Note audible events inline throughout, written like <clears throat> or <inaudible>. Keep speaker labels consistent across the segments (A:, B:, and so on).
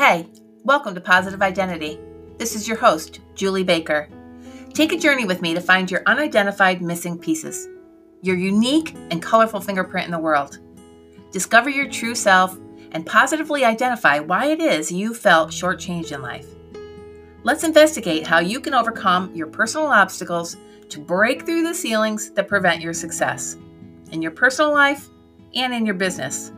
A: Hey, welcome to Positive Identity. This is your host, Julie Baker. Take a journey with me to find your unidentified missing pieces, your unique and colorful fingerprint in the world. Discover your true self and positively identify why it is you felt shortchanged in life. Let's investigate how you can overcome your personal obstacles to break through the ceilings that prevent your success in your personal life and in your business.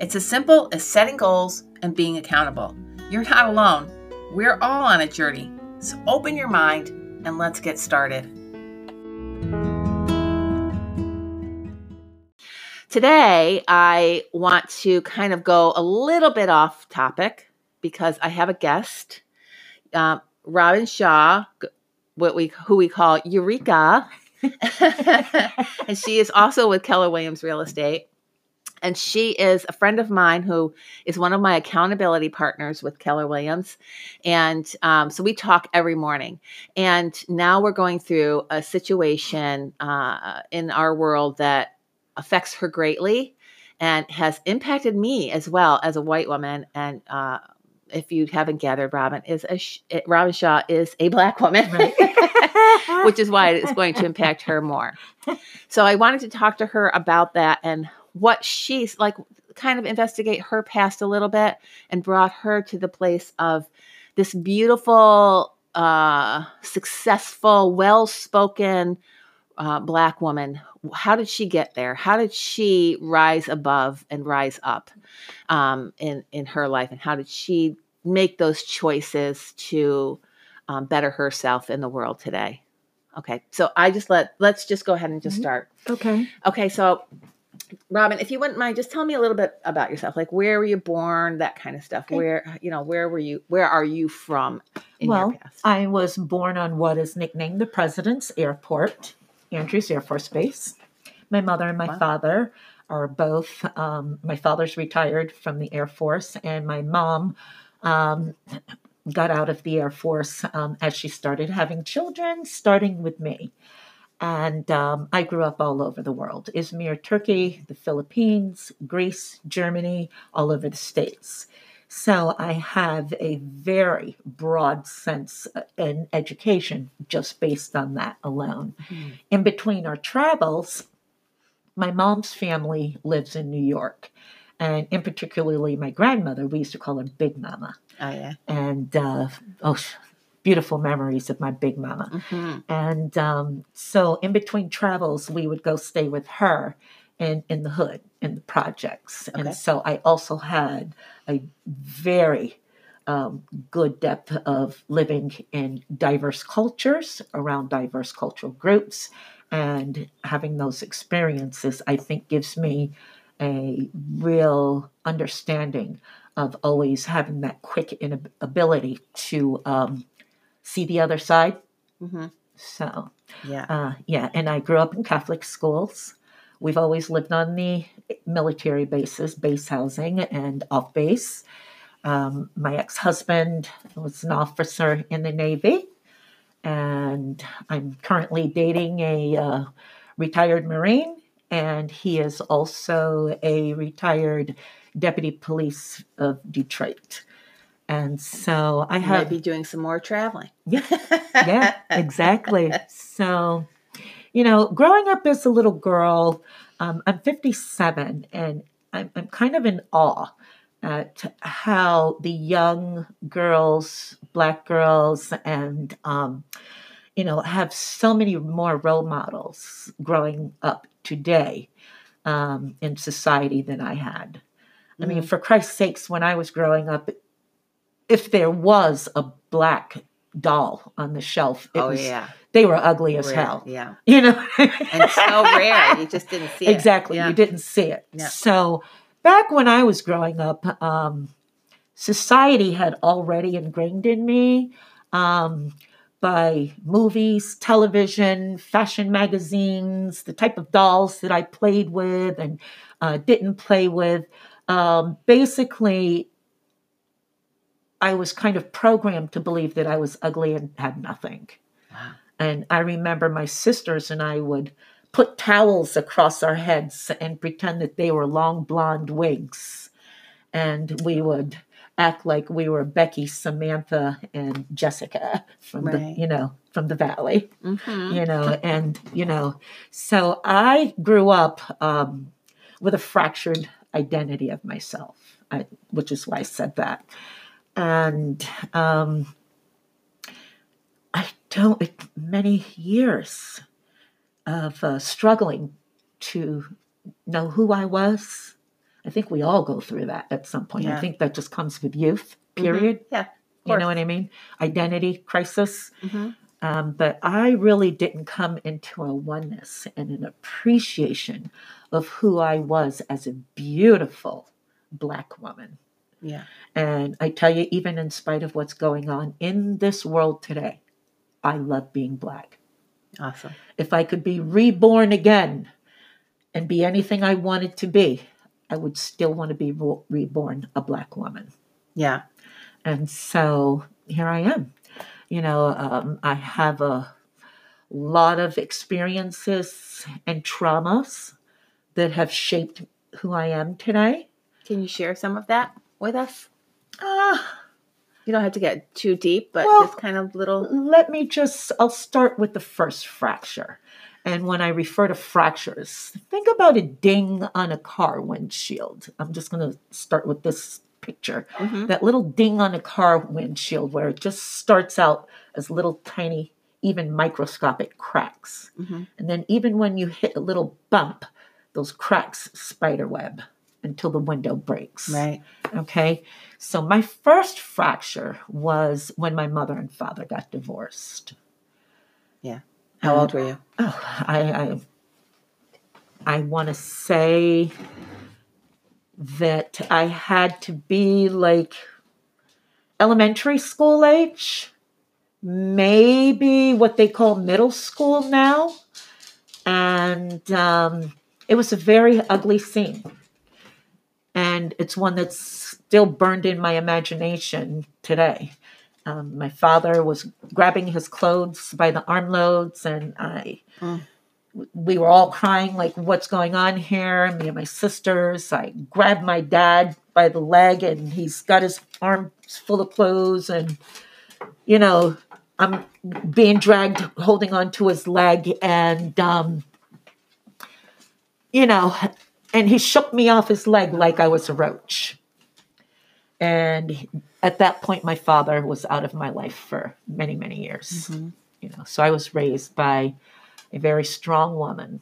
A: It's as simple as setting goals and being accountable. You're not alone. We're all on a journey. So open your mind and let's get started. Today, I want to kind of go a little bit off topic because I have a guest, uh, Robin Shaw, what we who we call Eureka, <laughs> and she is also with Keller Williams Real Estate. And she is a friend of mine who is one of my accountability partners with Keller Williams. And um, so we talk every morning. And now we're going through a situation uh, in our world that affects her greatly and has impacted me as well as a white woman. And uh, if you haven't gathered, Robin is a Robin Shaw is a black woman, right. <laughs> which is why it's going to impact her more. So I wanted to talk to her about that and what she's like, kind of investigate her past a little bit and brought her to the place of this beautiful, uh, successful, well-spoken uh, black woman. How did she get there? How did she rise above and rise up um, in in her life? And how did she make those choices to um, better herself in the world today? Okay so i just let let's just go ahead and just mm-hmm. start.
B: Okay.
A: Okay so robin if you wouldn't mind just tell me a little bit about yourself like where were you born that kind of stuff okay. where you know where were you where are you from
B: well i was born on what is nicknamed the president's airport Andrews Air Force Base. My mother and my wow. father are both, um, my father's retired from the Air Force, and my mom um, got out of the Air Force um, as she started having children, starting with me. And um, I grew up all over the world Izmir, Turkey, the Philippines, Greece, Germany, all over the States. So I have a very broad sense uh, in education just based on that alone. Mm-hmm. In between our travels, my mom's family lives in New York. And in particularly my grandmother, we used to call her Big Mama.
A: Oh, yeah.
B: And, uh, oh, beautiful memories of my Big Mama. Mm-hmm. And um, so in between travels, we would go stay with her in, in the hood, in the projects. Okay. And so I also had a very um, good depth of living in diverse cultures, around diverse cultural groups. And having those experiences, I think, gives me a real understanding of always having that quick ability to um, see the other side. Mm-hmm. So, yeah, uh, yeah. And I grew up in Catholic schools. We've always lived on the military bases, base housing, and off base. Um, my ex husband was an officer in the Navy, and I'm currently dating a uh, retired Marine, and he is also a retired deputy police of Detroit. And so I have.
A: be doing some more traveling.
B: Yeah, yeah, exactly. <laughs> So you know, growing up as a little girl, um, I'm 57 and I'm, I'm kind of in awe at how the young girls, black girls, and, um, you know, have so many more role models growing up today um, in society than I had. I mean, mm-hmm. for Christ's sakes, when I was growing up, if there was a black doll on the shelf,
A: it oh, was yeah
B: they were ugly as rare, hell.
A: Yeah. <laughs>
B: You know?
A: and so rare. You just didn't see
B: it. Exactly. Yeah. You didn't see it. Yeah. So back when I was growing up, um, society had already ingrained in me um, by movies, television, fashion magazines, the type of dolls that I played with and uh, didn't play with. Um, basically, I was kind of programmed to believe that I was ugly and had nothing. Wow. And I remember my sisters and I would put towels across our heads and pretend that they were long blonde wigs. And we would act like we were Becky, Samantha, and Jessica from the you know from the valley
A: Mhm.
B: you know, and you know, so I grew up um, with a fractured identity of myself, I, which is why I said that, and um, I don't it, many years of uh, struggling to know who I was. I think we all go through that at some point. I think that just comes with youth.
A: Mhm.
B: Period.
A: Yeah.
B: You know what I mean? Identity crisis.
A: Mhm.
B: Um, but I really didn't come into a oneness and an appreciation of who I was as a beautiful Black woman.
A: Yeah.
B: And I tell you, even in spite of what's going on in this world today, I love being Black.
A: Awesome.
B: If I could be reborn again and be anything I wanted to be, I would still want to be re- reborn a Black woman.
A: Yeah.
B: And so here I am. You know, um, I have a lot of experiences and traumas that have shaped who I am today.
A: Can you share some of that with us?
B: Ah,
A: You don't have to get too deep, but
B: Well-
A: just kind of little.
B: let me just, I'll start with the first fracture. And when I refer to fractures, think about a ding on a car windshield. I'm just going to start with this picture.
A: Mhm.
B: that little ding on a car windshield where it just starts out as little tiny, even microscopic cracks.
A: Mhm.
B: And then even when you hit a little bump, those cracks spiderweb until the window breaks.
A: Right.
B: Okay. So my first fracture was when my mother and father got divorced. Yeah.
A: How old were you?
B: Oh, I I, I want to say that I had to be like elementary school age, maybe what they call middle school now, and um, it was a very ugly scene, and it's one that's still burned in my imagination today. Um, my father was grabbing his clothes by the armloads, and I,
A: Mm.
B: we were all crying, like, "What's going on here?" Me and my sisters. I grabbed my dad by the leg, and he's got his arms full of clothes, and you know, I'm being dragged, holding onto his leg, and um, you know, and he shook me off his leg like I was a roach. And at that point, my father was out of my life for many, many years.
A: Mhm.
B: You know, so I was raised by a very strong woman,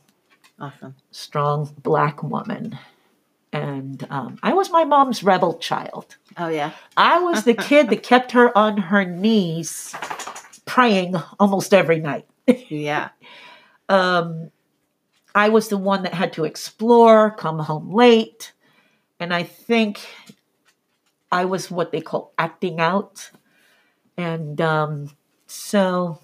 A: Awesome.
B: strong black woman, and um, I was my mom's rebel child.
A: Oh yeah.
B: I was the kid that <laughs> kept her on her knees, praying almost every night.
A: Yeah. <laughs>
B: um, I was the one that had to explore, come home late, and I think I was what they call acting out. And um, so,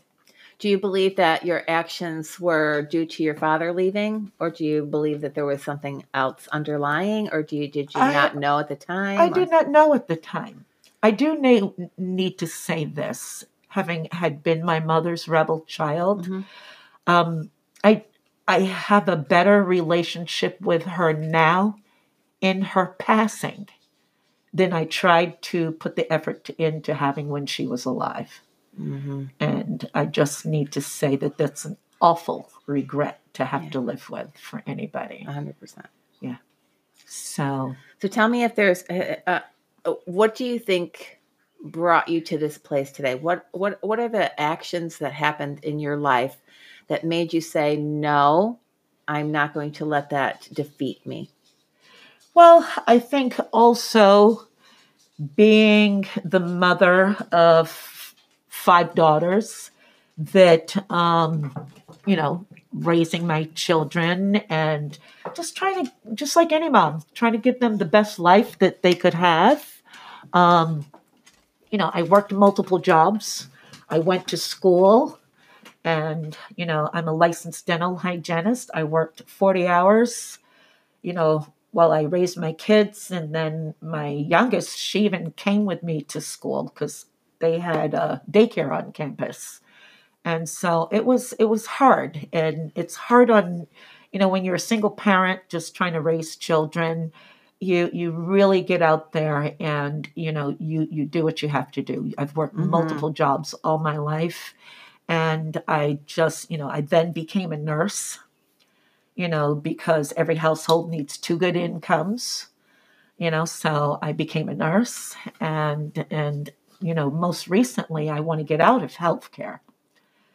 A: Do you believe that your actions were due to your father leaving, or do you believe that there was something else underlying, or do you did you
B: I-
A: not know at the time?
B: I
A: or-
B: did not know at the time. I do na- need to say this, having had been my mother's rebel child.
A: Mhm.
B: Um, I I have a better relationship with her now in her passing than I tried to put the effort to, into having when she was alive.
A: Mhm.
B: And I just need to say that that's an awful regret to have
A: Yeah.
B: to live with for anybody.
A: A hundred percent. Yeah.
B: So,
A: So tell me if there's uh, uh, uh, what do you think brought you to this place today? What what what are the actions that happened in your life that made you say no? I'm not going to let that defeat me.
B: well, I think also being the mother of five daughters, that, um, you know, raising my children and just trying to, just like any mom, trying to give them the best life that they could have. Um, you know, I worked multiple jobs. I went to school and, you know, I'm a licensed dental hygienist. I worked 40 hours, you know, while I raised my kids. And then my youngest, she even came with me to school because they had a daycare on campus. And so it was it was hard. And it's hard on, you know, when you're a single parent just trying to raise children, you you really get out there and you know you you do what you have to do i've worked
A: Mhm.
B: multiple jobs all my life and i just you know i then became a nurse you know because every household needs two good incomes you know so i became a nurse and and you know most recently i want to get out of healthcare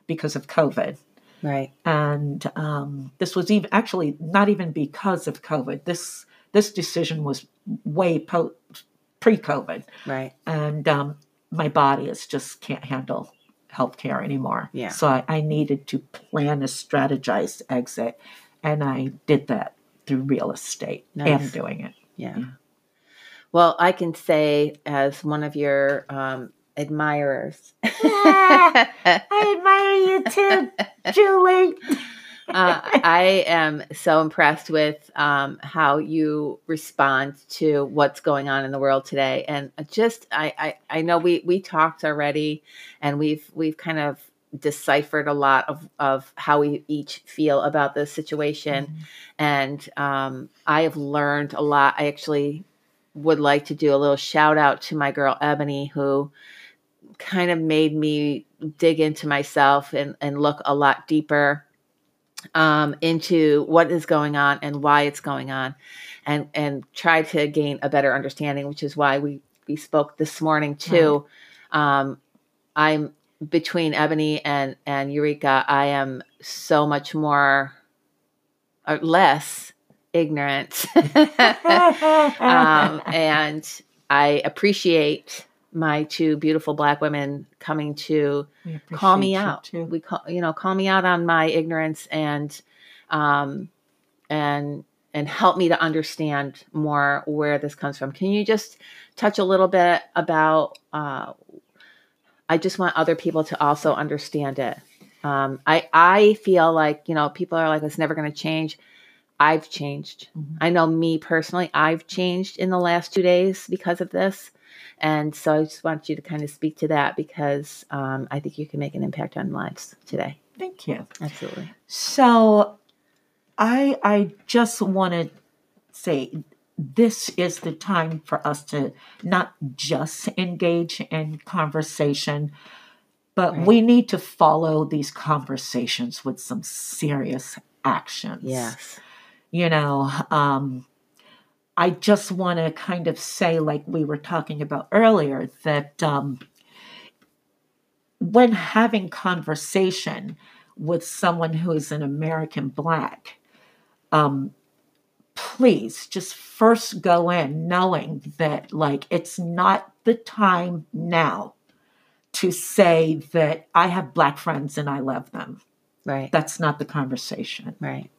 B: because of covid
A: Right.
B: and um, this was even actually not even because of COVID. This this decision was way po- pre-COVID,
A: Right.
B: and um, my body is just can't handle healthcare anymore.
A: Yeah.
B: So I, I needed to plan a strategized exit, and I did that through real estate.
A: Nice.
B: Am doing it.
A: Yeah.
B: Yeah.
A: Well, I can say as one of your um, admirers. <laughs>
B: I admire you too, Julie.
A: Uh, I am so impressed with um, how you respond to what's going on in the world today, and just I, I I know we we talked already, and we've we've kind of deciphered a lot of of how we each feel about this situation, and um, I have learned a lot. I actually would like to do a little shout out to my girl Ebony, who kind of made me dig into myself and and look a lot deeper um, into what is going on and why it's going on, and and try to gain a better understanding. Which is why we we spoke this morning too. Um, I'm between Ebony and and Eureka. I am so much more or less ignorant, <laughs> <laughs> um, and I appreciate my two beautiful black women coming to call me out.
B: too.
A: We call you know call me out on my ignorance and um and and help me to understand more where this comes from. Can you just touch a little bit about uh I just want other people to also understand it. Um I I feel like, you know, people are like it's never going to change. I've changed.
B: Mhm.
A: I know me personally, I've changed in the last 2 days because of this. And so I just want you to kind of speak to that because um, I think you can make an impact on lives today.
B: Thank you.
A: Absolutely.
B: So I I just want to say this is the time for us to not just engage in conversation but
A: Right.
B: we need to follow these conversations with some serious actions.
A: Yes.
B: You know, um I just want to kind of say like we were talking about earlier that um when having conversation with someone who is an American Black, um, please just first go in knowing that, like, it's not the time now to say that I have Black friends and I love them.
A: Right.
B: That's not the conversation.
A: Right.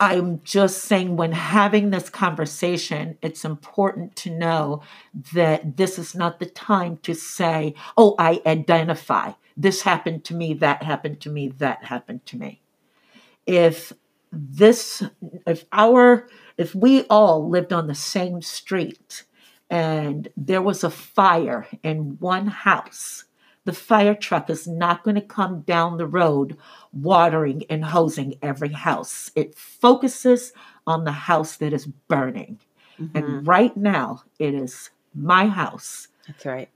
B: I'm just saying, when having this conversation, it's important to know that this is not the time to say, oh, I identify. This happened to me, that happened to me, that happened to me. If this, if our, if we all lived on the same street and there was a fire in one house, the fire truck is not going to come down the road watering and hosing every house. It focuses on the house that is burning.
A: Mhm.
B: And right now, it is my house,
A: That's right.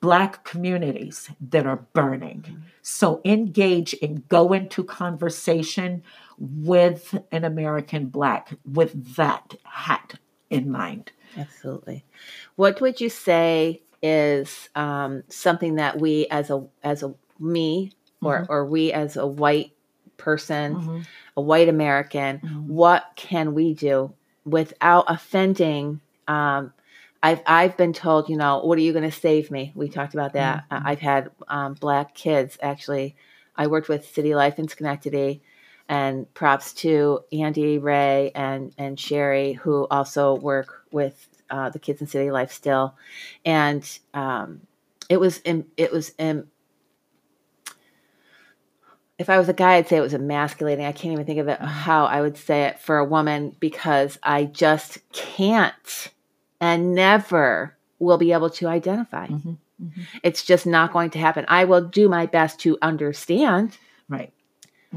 B: Black communities that are burning. So engage and go into conversation with an American Black with that hat in mind.
A: Absolutely. What would you say is um, something that we, as a as a me, or
B: Mhm.
A: or we as a white person,
B: Mhm.
A: a white American,
B: Mhm.
A: what can we do without offending? Um, I've I've been told, you know, what are you going to save me? We talked about that.
B: Mhm.
A: I've had um, black kids actually. I worked with City Life in Schenectady, and props to Andy Ray and and Sherry who also work with uh, the kids in City Life still, and um, it was em- it was em- if I was a guy, I'd say it was emasculating. I can't even think of it how I would say it for a woman because I just can't and never will be able to identify.
B: Mhm. Mhm.
A: It's just not going to happen. I will do my best to understand,
B: Right.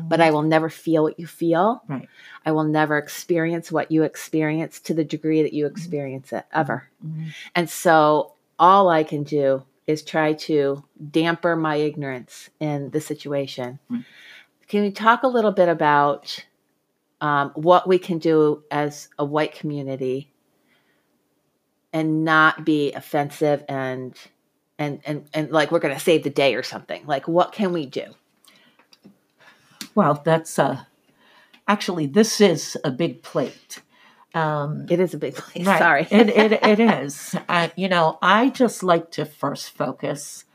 A: But I will never feel what you feel.
B: Right.
A: I will never experience what you experience to the degree that you experience it ever.
B: Mhm.
A: And so all I can do is try to damper my ignorance in the situation.
B: Mm.
A: Can we talk a little bit about um, what we can do as a white community and not be offensive and and and, and like we're going to save the day or something? Like what can we do?
B: Well, that's uh, actually this is a big plate. Um,
A: It is a big plate.
B: Right.
A: Sorry.
B: it, it, <laughs> it is. Uh, you know, I just like to first focus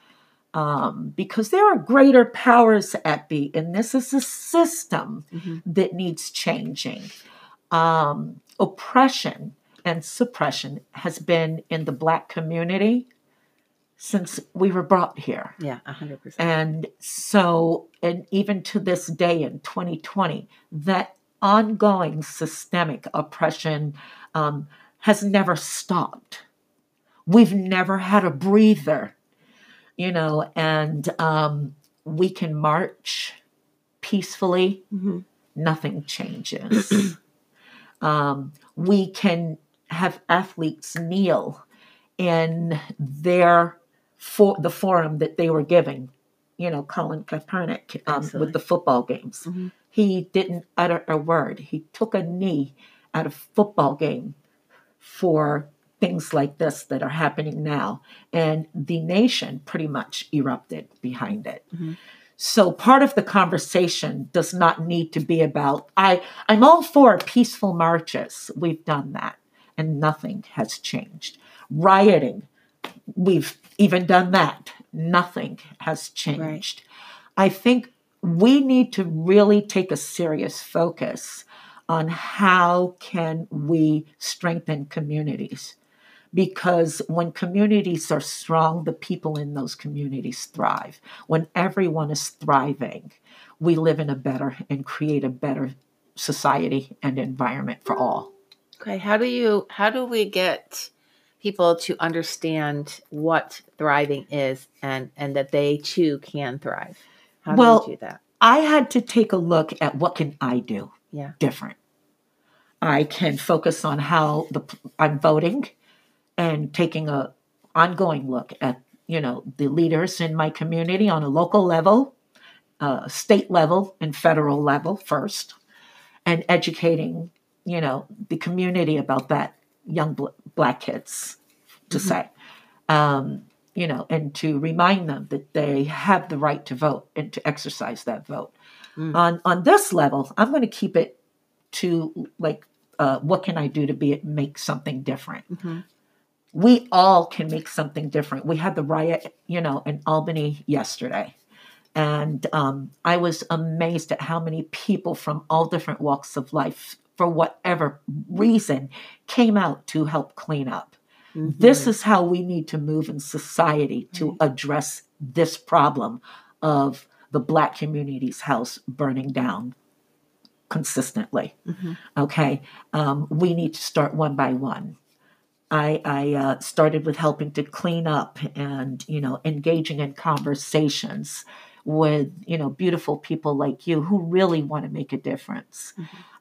B: um, because there are greater powers at be, and this is a system
A: Mhm.
B: that needs changing. Um, oppression and suppression has been in the Black community since we were brought here.
A: Yeah, hundred percent.
B: And so, and even to this day in 2020, that ongoing systemic oppression um, has never stopped. We've never had a breather, you know, and um, we can march peacefully,
A: Mm-hmm.
B: nothing changes. <clears throat> um, we can have athletes kneel in their for the forum that they were giving. You know, Colin Kaepernick um, with the football games.
A: Mhm.
B: He didn't utter a word. He took a knee at a football game for things like this that are happening now, and the nation pretty much erupted behind it.
A: Mhm.
B: So part of the conversation does not need to be about I I'm all for peaceful marches. We've done that and nothing has changed. Rioting, we've even done that. Nothing has changed. I think we need to really take a serious focus on how can we strengthen communities because when communities are strong the people in those communities thrive when everyone is thriving we live in a better and create a better society and environment for all
A: Okay, how do you how do we get people to understand what thriving is and and that they too can thrive? How do
B: Well,
A: we do that?
B: I had to take a look at what can I do
A: Yeah.
B: different. I can focus on how the I'm voting and taking a ongoing look at you know the leaders in my community on a local level, uh, state level, and federal level first, and educating you know the community about that young black kids to say. Um, you know, and to remind them that they have the right to vote and to exercise that vote.
A: Mm.
B: On on this level, I'm going to keep it to like, uh, what can I do to be make something different?
A: Mhm.
B: We all can make something different. We had the riot, you know, in Albany yesterday, and um, I was amazed at how many people from all different walks of life, for whatever reason, came out to help clean up. This is how we need to move in society to address this problem of the Black community's house burning down consistently.
A: Mhm.
B: Okay, um, we need to start one by one. I, I uh, started with helping to clean up and you know engaging in conversations with you know beautiful people like you who really want to make a difference.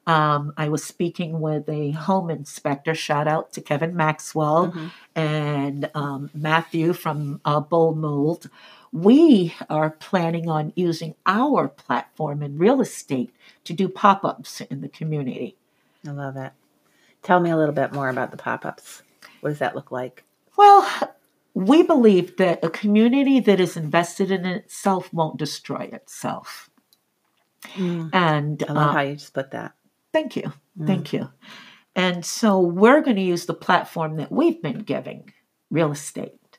B: Um, I was speaking with a home inspector. Shout out to Kevin Maxwell
A: Mhm.
B: and um, Matthew from uh, Bold Mold. We are planning on using our platform in real estate to do pop ups in the community.
A: I love it. Tell me a little bit more about the pop-ups. What does that look like?
B: Well, we believe that a community that is invested in itself won't destroy itself. And
A: I love
B: uh,
A: how you just put that.
B: Thank you.
A: Mm.
B: Thank you. And so we're going to use the platform that we've been giving real estate.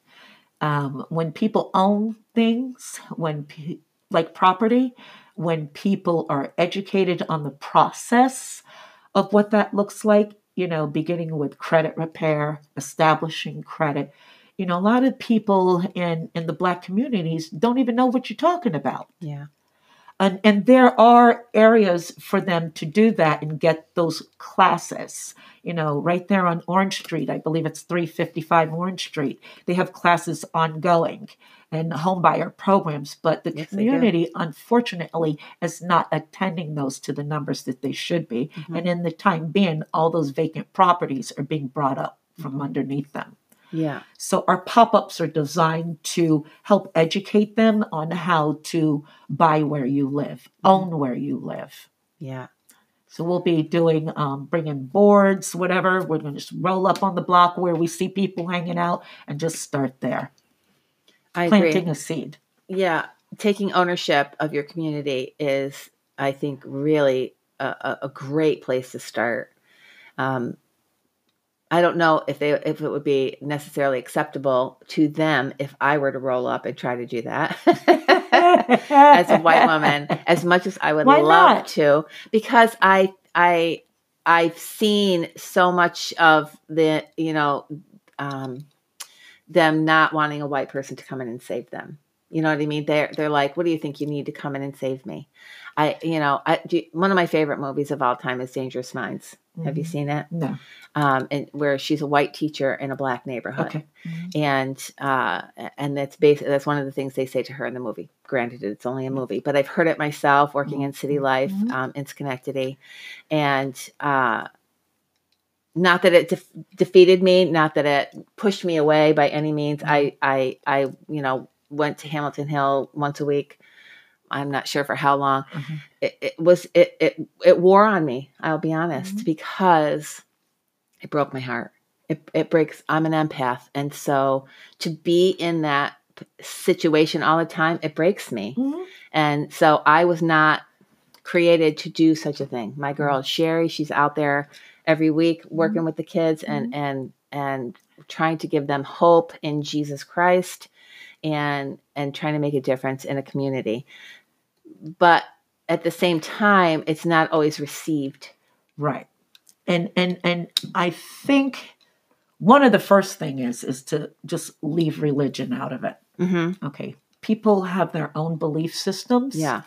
B: Um, when people own things, when pe- like property, when people are educated on the process of what that looks like, you know, beginning with credit repair, establishing credit. You know, a lot of people in in the black communities don't even know what you're talking about.
A: Yeah.
B: And, and there are areas for them to do that and get those classes. You know, right there on Orange Street, I believe it's 355 Orange Street. They have classes ongoing and homebuyer programs, but the
A: Yes,
B: community, unfortunately, is not attending those to the numbers that they should be.
A: Mhm.
B: And in the time being, all those vacant properties are being brought up from
A: Mhm.
B: underneath them.
A: Yeah.
B: So our pop-ups are designed to help educate them on how to buy where you live, own where you live.
A: Yeah.
B: So we'll be doing um, bringing boards, whatever. We're going to just roll up on the block where we see people hanging out and just start there,
A: I
B: planting
A: agree.
B: a seed.
A: Yeah. Taking ownership of your community is, I think, really a, a, a great place to start. Um, I don't know if they if it would be necessarily acceptable to them if I were to roll up and try to do that <laughs> as a white woman, as much as I would
B: Why
A: love
B: not?
A: to, because I I I've seen so much of the you know um, them not wanting a white person to come in and save them. You know what I mean? They're they're like, what do you think you need to come in and save me? I you know I do, one of my favorite movies of all time is Dangerous Minds. Have you
B: Mhm.
A: seen it?
B: No.
A: Um, and where she's a white teacher in a black neighborhood
B: Okay. Mhm.
A: and uh, and that's basically that's one of the things they say to her in the movie. Granted, it's only a movie, but I've heard it myself working in city life
B: Mhm.
A: um, in Schenectady, and uh, not that it def- defeated me, not that it pushed me away by any means. I I I you know went to Hamilton Hill once a week. I'm not sure for how long.
B: Mhm.
A: It, it was it it it wore on me. I'll be honest
B: Mhm.
A: because it broke my heart. It it breaks. I'm an empath, and so to be in that situation all the time, it breaks me.
B: Mhm.
A: And so I was not created to do such a thing. My girl Sherry, she's out there every week working with the kids and and and trying to give them hope in Jesus Christ and and trying to make a difference in a community. But at the same time, it's not always received.
B: Right. And and and I think one of the first thing is is to just leave religion out of it.
A: Mm-hmm.
B: Okay. People have their own belief systems.
A: Yeah.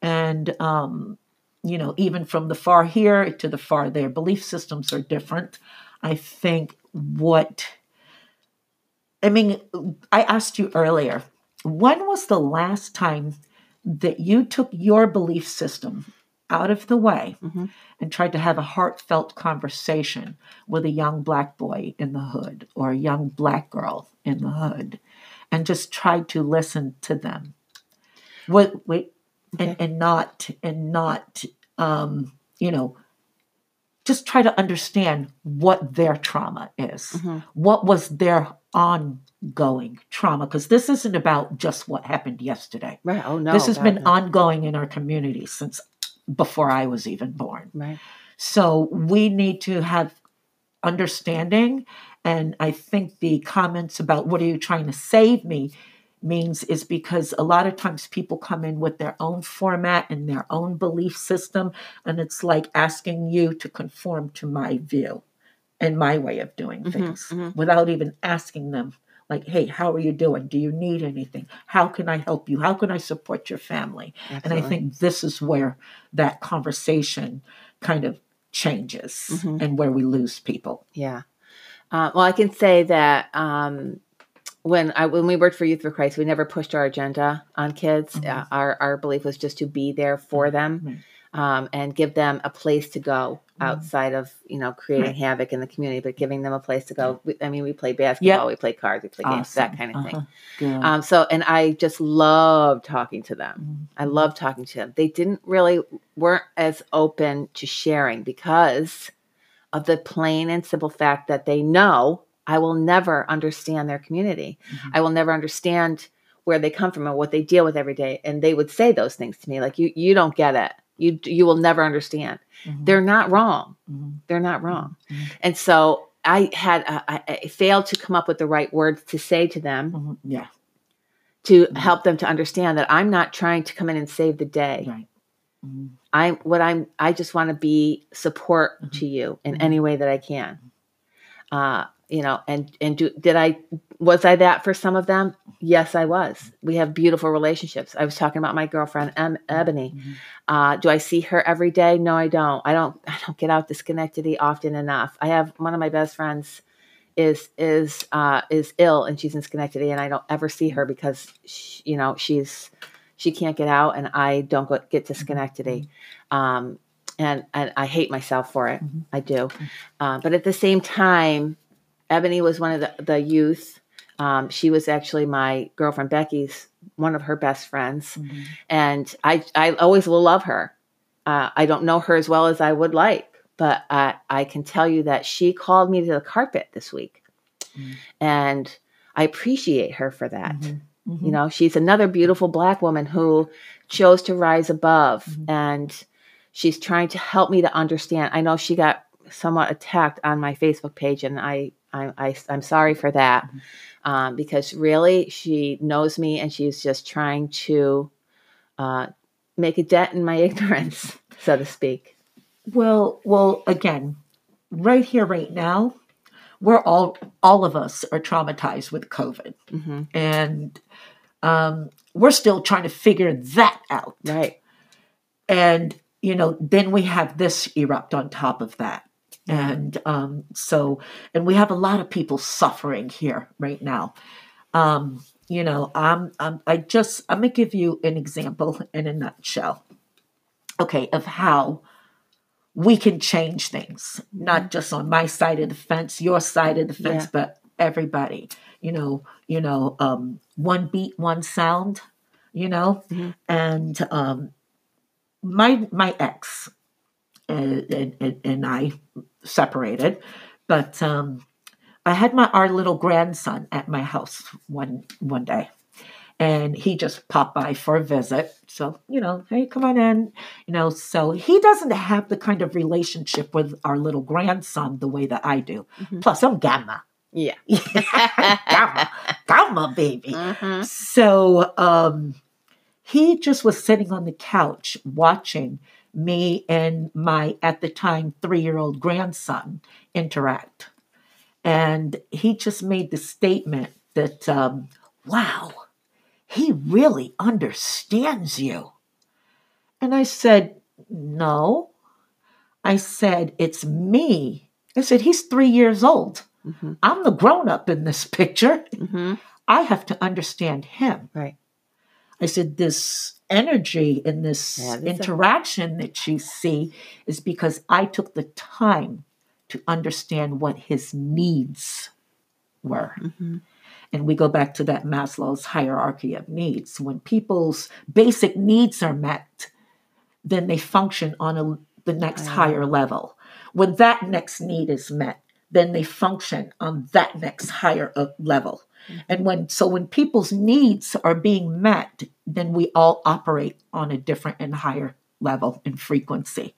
B: And um, you know, even from the far here to the far there, belief systems are different. I think what I mean, I asked you earlier, when was the last time that you took your belief system out of the way
A: Mhm.
B: and tried to have a heartfelt conversation with a young black boy in the hood or a young black girl in the hood and just tried to listen to them? What wait and, and not and not um, you know just try to understand what their trauma is
A: Mhm.
B: what was their ongoing trauma because this isn't about just what happened yesterday
A: Right. Oh no.
B: this has been
A: no.
B: ongoing in our community since before i was even born
A: right.
B: so we need to have understanding and i think the comments about what are you trying to save me means is because a lot of times people come in with their own format and their own belief system and it's like asking you to conform to my view and my way of doing
A: Mhm,
B: things
A: mhm.
B: without even asking them like hey how are you doing do you need anything how can i help you how can i support your family and I think this is where that conversation kind of changes
A: Mhm.
B: and where we lose people.
A: Yeah. Uh, well, I can say that um, when I when we worked for Youth for Christ, we never pushed our agenda on kids.
B: Mhm.
A: Uh, our our belief was just to be there for them
B: Right.
A: um, and give them a place to go
B: Mhm.
A: outside of you know creating havoc in the community, but giving them a place to go. We, I mean, we play basketball, we play cards, we play games, that kind of thing.
B: Uh-huh. Good.
A: Um, so, and I just love talking to them.
B: Mhm.
A: I love talking to them. They didn't really weren't as open to sharing because of the plain and simple fact that they know I will never understand their community.
B: Mhm.
A: I will never understand where they come from and what they deal with every day. And they would say those things to me, like you you don't get it. You you will never understand.
B: Mhm.
A: They're not wrong.
B: Mhm.
A: They're not wrong.
B: Mhm.
A: And so I had uh, I, failed to come up with the right words to say to them
B: Mhm. Yeah.
A: to help them to understand that I'm not trying to come in and save the day.
B: Right.
A: I what I'm I just want to be support to you in any way that I can. Uh, you know, and and do did I was I that for some of them? Yes, I was. We have beautiful relationships. I was talking about my girlfriend em, Ebony.
B: Mhm.
A: Uh, do I see her every day? No, I don't. I don't. I don't get out to Schenectady often enough. I have one of my best friends is is uh, is ill and she's in Schenectady, and I don't ever see her because she, you know she's she can't get out, and I don't go, get to Schenectady. Um, and and I hate myself for it.
B: Mhm.
A: I do. Uh, but at the same time, Ebony was one of the, the youth. Um, she was actually my girlfriend Becky's one of her best friends,
B: Mhm.
A: and I I always will love her. Uh, I don't know her as well as I would like, but I I can tell you that she called me to the carpet this week,
B: Mm.
A: and I appreciate her for that.
B: Mhm. Mhm.
A: You know, she's another beautiful black woman who chose to rise above
B: Mhm.
A: and she's trying to help me to understand. I know she got somewhat attacked on my Facebook page and I, I, I am sorry for that.
B: Mhm.
A: Um, because really she knows me and she's just trying to uh, make a dent in my <laughs> ignorance, so to speak.
B: Well, well, again, right here, right now, we're all, all of us are traumatized with COVID,
A: hmm
B: and um, we're still trying to figure that out.
A: Right.
B: And you know, then we have this erupt on top of that, and um, so, and we have a lot of people suffering here right now. Um, you know, I'm, I'm, I just, I'm gonna give you an example in a nutshell, okay, of how we can change things, not just on my side of the fence, your side of the fence,
A: Yeah.
B: but everybody. You know, you know, um, one beat, one sound. You know,
A: Mhm.
B: and um, my my ex and, and, and I separated, but um, I had my our little grandson at my house one one day, and he just popped by for a visit. So you know, hey, come on in. You know, so he doesn't have the kind of relationship with our little grandson the way that I do.
A: Mhm.
B: Plus, I'm gamma,
A: Yeah. <laughs>
B: gamma, gamma, baby.
A: Mhm.
B: So um, he just was sitting on the couch watching me and my, at the time, three year old grandson interact. And he just made the statement that, um, wow, he really understands you. And I said, no. I said, it's me. I said, he's three years old.
A: Mhm.
B: I'm the grown up in this picture.
A: Mhm.
B: I have to understand him.
A: Right.
B: I said, this energy in this
A: Yeah,
B: interaction that you see is because I took the time to understand what his needs were.
A: Mhm.
B: And we go back to that Maslow's hierarchy of needs. When people's basic needs are met, then they function on a, the next
A: Ah.
B: higher level. When that next need is met, then they function on that next higher level. And when so when people's needs are being met, then we all operate on a different and higher level and frequency.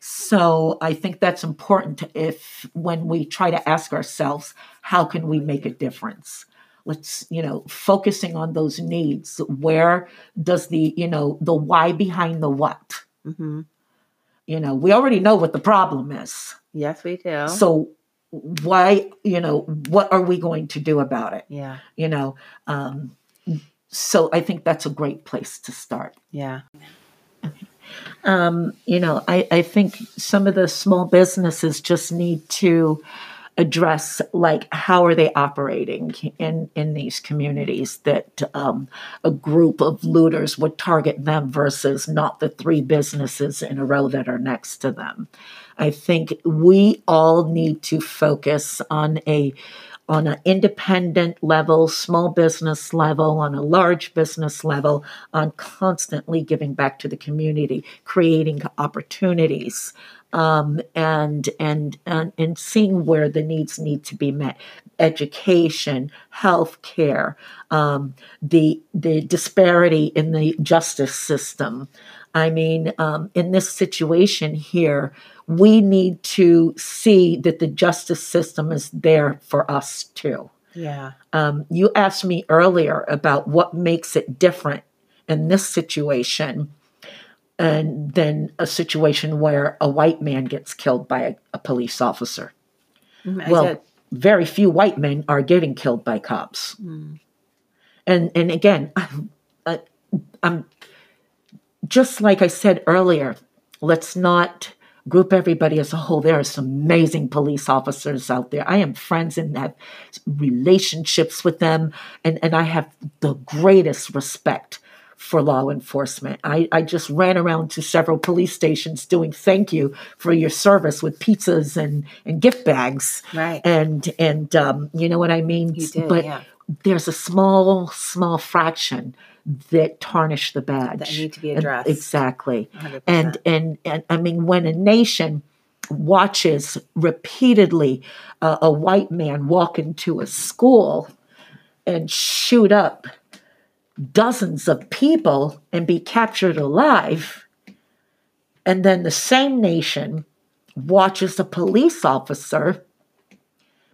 B: So I think that's important if when we try to ask ourselves, how can we make a difference? Let's, you know, focusing on those needs. Where does the, you know, the why behind the what?
A: Mhm.
B: You know, we already know what the problem is.
A: Yes, we do.
B: So why, you know, what are we going to do about it?
A: yeah.
B: You know, um, so I think that's a great place to start.
A: Yeah.
B: Um, you know, I, I think some of the small businesses just need to address like how are they operating in in these communities that um, a group of looters would target them versus not the three businesses in a row that are next to them i think we all need to focus on a on an independent level small business level on a large business level on constantly giving back to the community creating opportunities um, and, and and and seeing where the needs need to be met. Education health care um, the the disparity in the justice system. I mean um, in this situation here we need to see that the justice system is there for us too
A: Yeah.
B: um, you asked me earlier about what makes it different in this situation and than a situation where a white man gets killed by a, a police officer.
A: Mhm,
B: Well, very few white men are getting killed by cops.
A: Mm.
B: And and again, <laughs> I'm, uh, I'm just like I said earlier. Let's not group everybody as a whole. There are some amazing police officers out there. I am friends and have relationships with them, and, and I have the greatest respect for law enforcement. I, I just ran around to several police stations doing thank you for your service with pizzas and, and gift bags.
A: Right.
B: And and um, you know what I mean?
A: You did,
B: but
A: yeah.
B: there's a small, small fraction that tarnish the badge.
A: That need to be addressed.
B: Exactly.
A: 100%.
B: And, and and I mean when a nation watches repeatedly uh, a white man walk into a school and shoot up dozens of people and be captured alive and then the same nation watches a police officer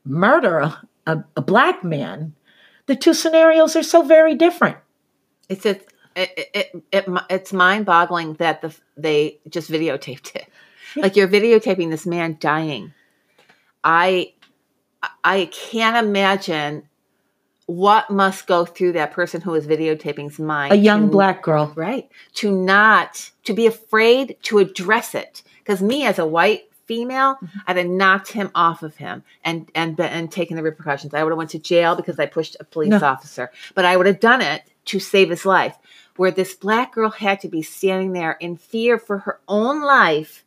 B: murder a, a, a black man the two scenarios are so very different
A: It's it, it, it, it it's mind boggling that the they just videotaped it. Like you're videotaping this man dying. I I can't imagine what must go through that person who is videotaping's mind.
B: a young
A: to-
B: black girl
A: right to not to be afraid to address it because me as a white female
B: Mm-hmm.
A: i'd have knocked him off of him and and and taken the repercussions i would have went to jail because i pushed a police
B: No.
A: officer but i would have done it to save his life where this black girl had to be standing there in fear for her own life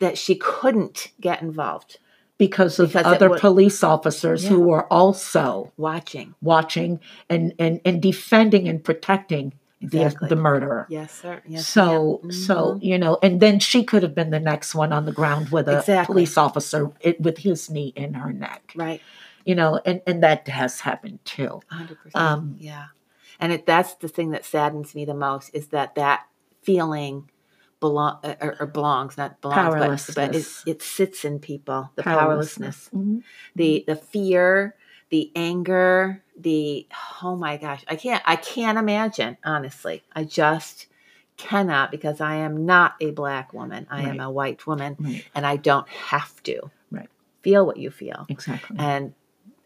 A: that she couldn't get involved
B: because of
A: Because
B: other
A: would-
B: police officers who were also
A: watching
B: watching and, and, and defending and protecting
A: Exactly.
B: the, the murderer.
A: yes sir yes
B: so
A: ma'am.
B: so
A: Mhm.
B: you know, and then she could have been the next one on the ground with a
A: Exactly.
B: police officer it, with his knee in her neck.
A: right
B: You know, and and that has happened too.
A: hundred percent.
B: Um,
A: yeah, and it, that's the thing that saddens me the most is that that feeling belong uh, or, or belongs not belongs, but, but it, it sits in people. The powerlessness,
B: Mhm.
A: the the fear, the anger, the oh my gosh, I can't I can't imagine honestly. I just cannot because I am not a black woman. I am a white woman,
B: Right.
A: and I don't have to
B: Right.
A: feel what you feel
B: Exactly.
A: and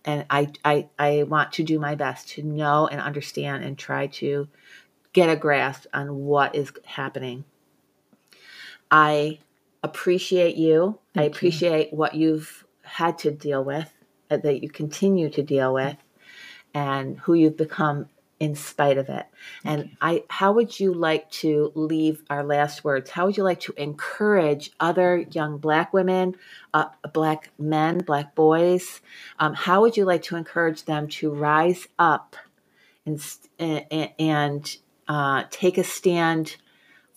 A: and I, I I want to do my best to know and understand and try to get a grasp on what is happening. I appreciate you. I
B: Thank you.
A: appreciate what you've had to deal with, uh, that you continue to deal with, and who you've become in spite of it. And I, how would you like to leave our last words? How would you like to encourage other young Black women, uh, Black men, Black boys? Um, how would you like to encourage them to rise up and and, and uh, take a stand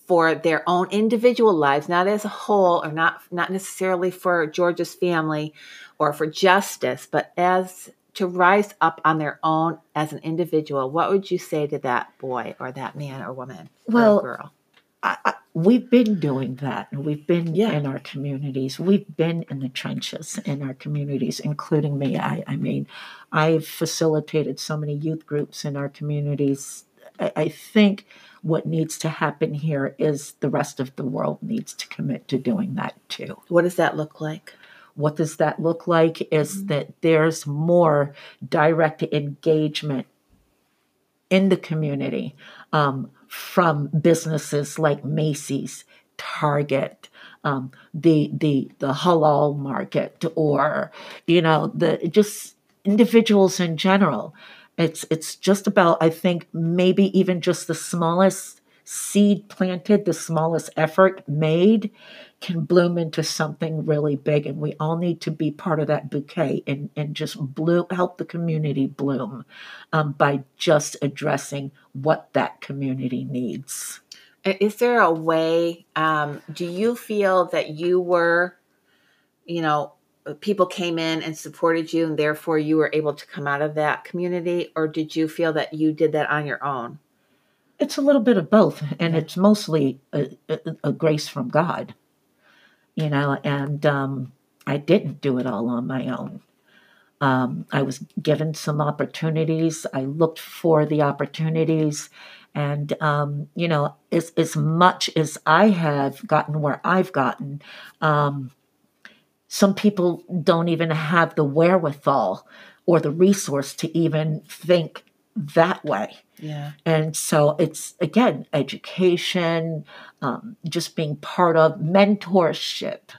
A: for their own individual lives, not as a whole, or not not necessarily for George's family or for justice, but as to rise up on their own as an individual, what would you say to that boy or that man or woman
B: Well,
A: or girl?
B: I, I, we've been doing that. We've been
A: Yeah.
B: in our communities. We've been in the trenches in our communities, including me. I, I mean, I've facilitated so many youth groups in our communities. I, I think what needs to happen here is the rest of the world needs to commit to doing that too.
A: What does that look like?
B: What does that look like? Is
A: Mm-hmm.
B: that there's more direct engagement in the community um, from businesses like Macy's, Target, um, the the the halal market, or you know the just individuals in general. It's it's just about I think maybe even just the smallest seed planted, the smallest effort made can bloom into something really big and we all need to be part of that bouquet and, and just bloom help the community bloom um, by just addressing what that community needs
A: Is there a way? Um, do you feel that you were, you know, people came in and supported you, and therefore you were able to come out of that community, or did you feel that you did that on your own?
B: it's a little bit of both and it's mostly a, a, a grace from god you know and um, i didn't do it all on my own. Um, i was given some opportunities. I looked for the opportunities. And um, you know as, as much as i have gotten where i've gotten um, some people don't even have the wherewithal or the resource to even think that way.
A: Yeah.
B: And so it's again education, um, just being part of mentorship.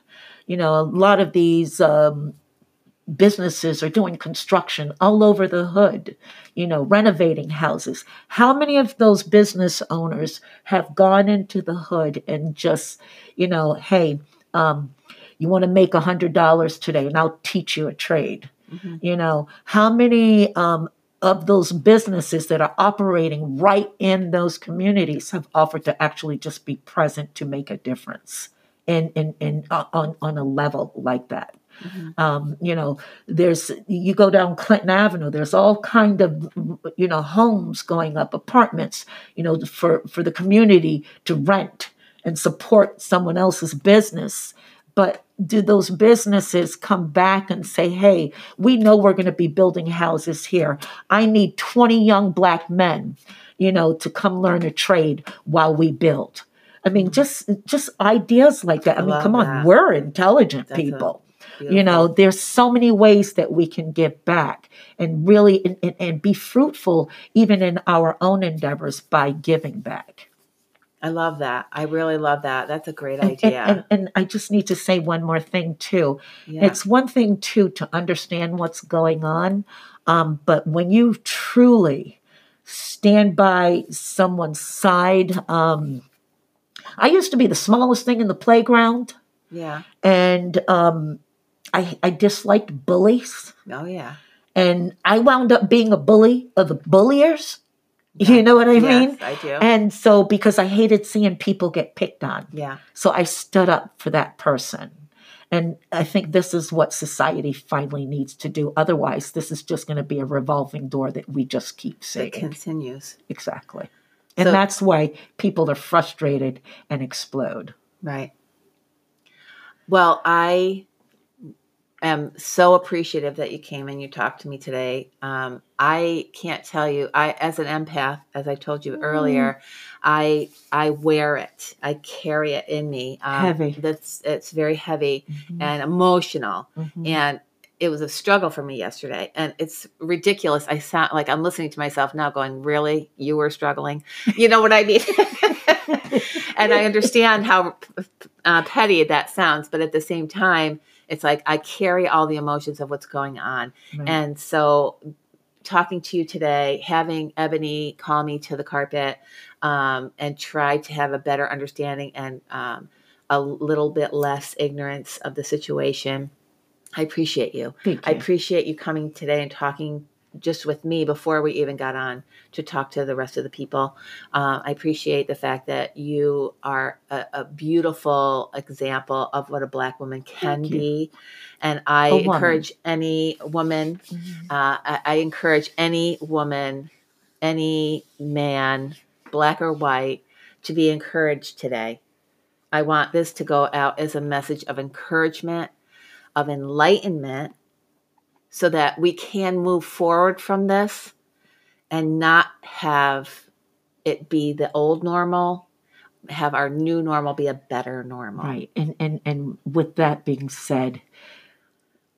B: You know, a lot of these um, businesses are doing construction all over the hood, you know, renovating houses. How many of those business owners have gone into the hood and just, you know, hey, um, you want to make a hundred dollars today, and I'll teach you a trade. Mm-hmm. You know, how many um, of those businesses that are operating right in those communities have offered to actually just be present to make a difference in in, in uh, on on a level like that. Mm-hmm. Um, you know, there's you go down Clinton Avenue. There's all kind of you know homes going up, apartments. You know, for for the community to rent and support someone else's business. But do those businesses come back and say, hey, we know we're going to be building houses here. I need 20 young black men, you know, to come learn a trade while we build. I mean, just just ideas like that. I, I mean, come on, we're intelligent That's people. You know, there's so many ways that we can give back and really and, and, and be fruitful even in our own endeavors by giving back.
A: I love that. I really love that. That's a great idea.
B: And, and, and, I just need to say one more thing too. Yeah. It's one thing too to understand what's going on, um, but when you truly stand by someone's side, um, I used to be the smallest thing in the playground.
A: Yeah.
B: And um, I, I disliked bullies.
A: Oh yeah.
B: And I wound up being a bully of the bulliers. You know what I
A: yes,
B: mean?
A: I do.
B: And so because I hated seeing people get picked on.
A: Yeah.
B: So I stood up for that person. And I think this is what society finally needs to do. Otherwise, this is just going to be a revolving door that we just keep seeing.
A: It continues.
B: Exactly. And so, that's why people are frustrated and explode.
A: Right. Well, I am so appreciative that you came and you talked to me today. Um, I can't tell you, I as an empath, as I told you mm. earlier, I I wear it. I carry it in me.
B: Um, heavy.
A: That's it's very heavy mm-hmm. and emotional, mm-hmm. and it was a struggle for me yesterday. And it's ridiculous. I sound like I'm listening to myself now, going, "Really, you were struggling?" You know what I mean? <laughs> <laughs> and I understand how uh, petty that sounds, but at the same time it's like I carry all the emotions of what's going on. Right. And so talking to you today, having Ebony call me to the carpet um, and try to have a better understanding and um, a little bit less ignorance of the situation. I appreciate you.
B: you.
A: I appreciate you coming today and talking just with me before we even got on to talk to the rest of the people. Uh, I appreciate the fact that you are a, a beautiful example of what a Black woman can be. And I encourage any woman, mm-hmm. uh, I, I encourage any woman, any man, black or white, to be encouraged today. I want this to go out as a message of encouragement, of enlightenment, so that we can move forward from this and not have it be the old normal have our new normal be a better normal.
B: Right and and and with that being said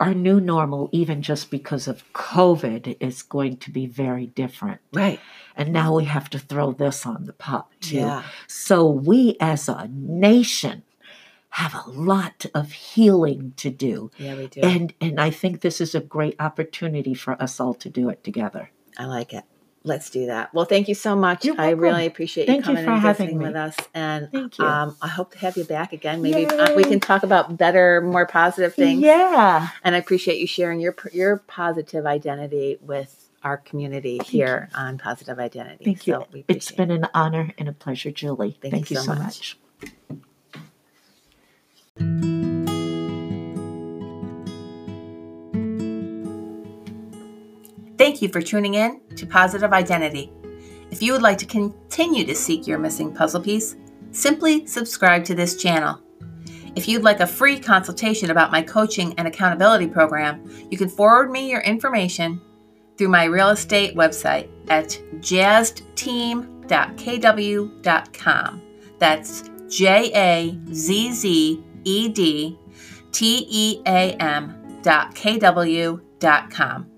B: our new normal even just because of covid is going to be very different.
A: Right.
B: And now we have to throw this on the pot too.
A: Yeah.
B: so we as a nation have a lot of healing to do.
A: Yeah, we do.
B: And and I think this is a great opportunity for us all to do it together.
A: I like it. Let's do that. Well, thank you so much. I really appreciate
B: thank
A: you coming
B: you
A: and
B: visiting
A: with us. And
B: thank you.
A: Um, I hope to have you back again. Maybe uh, we can talk about better, more positive things.
B: Yeah.
A: And I appreciate you sharing your your positive identity with our community thank here you. on Positive Identity.
B: Thank so you. It's been an honor and a pleasure, Julie.
A: Thank,
B: thank
A: you,
B: so,
A: so
B: much. much.
A: Thank you for tuning in to Positive Identity. If you would like to continue to seek your missing puzzle piece, simply subscribe to this channel. If you'd like a free consultation about my coaching and accountability program, you can forward me your information through my real estate website at jazzedteam.kw.com. That's J A Z Z E D T-E-A-M dot K-W dot com.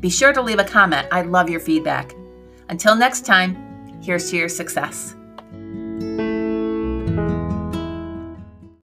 A: Be sure to leave a comment. I love your feedback. Until next time, here's to your success.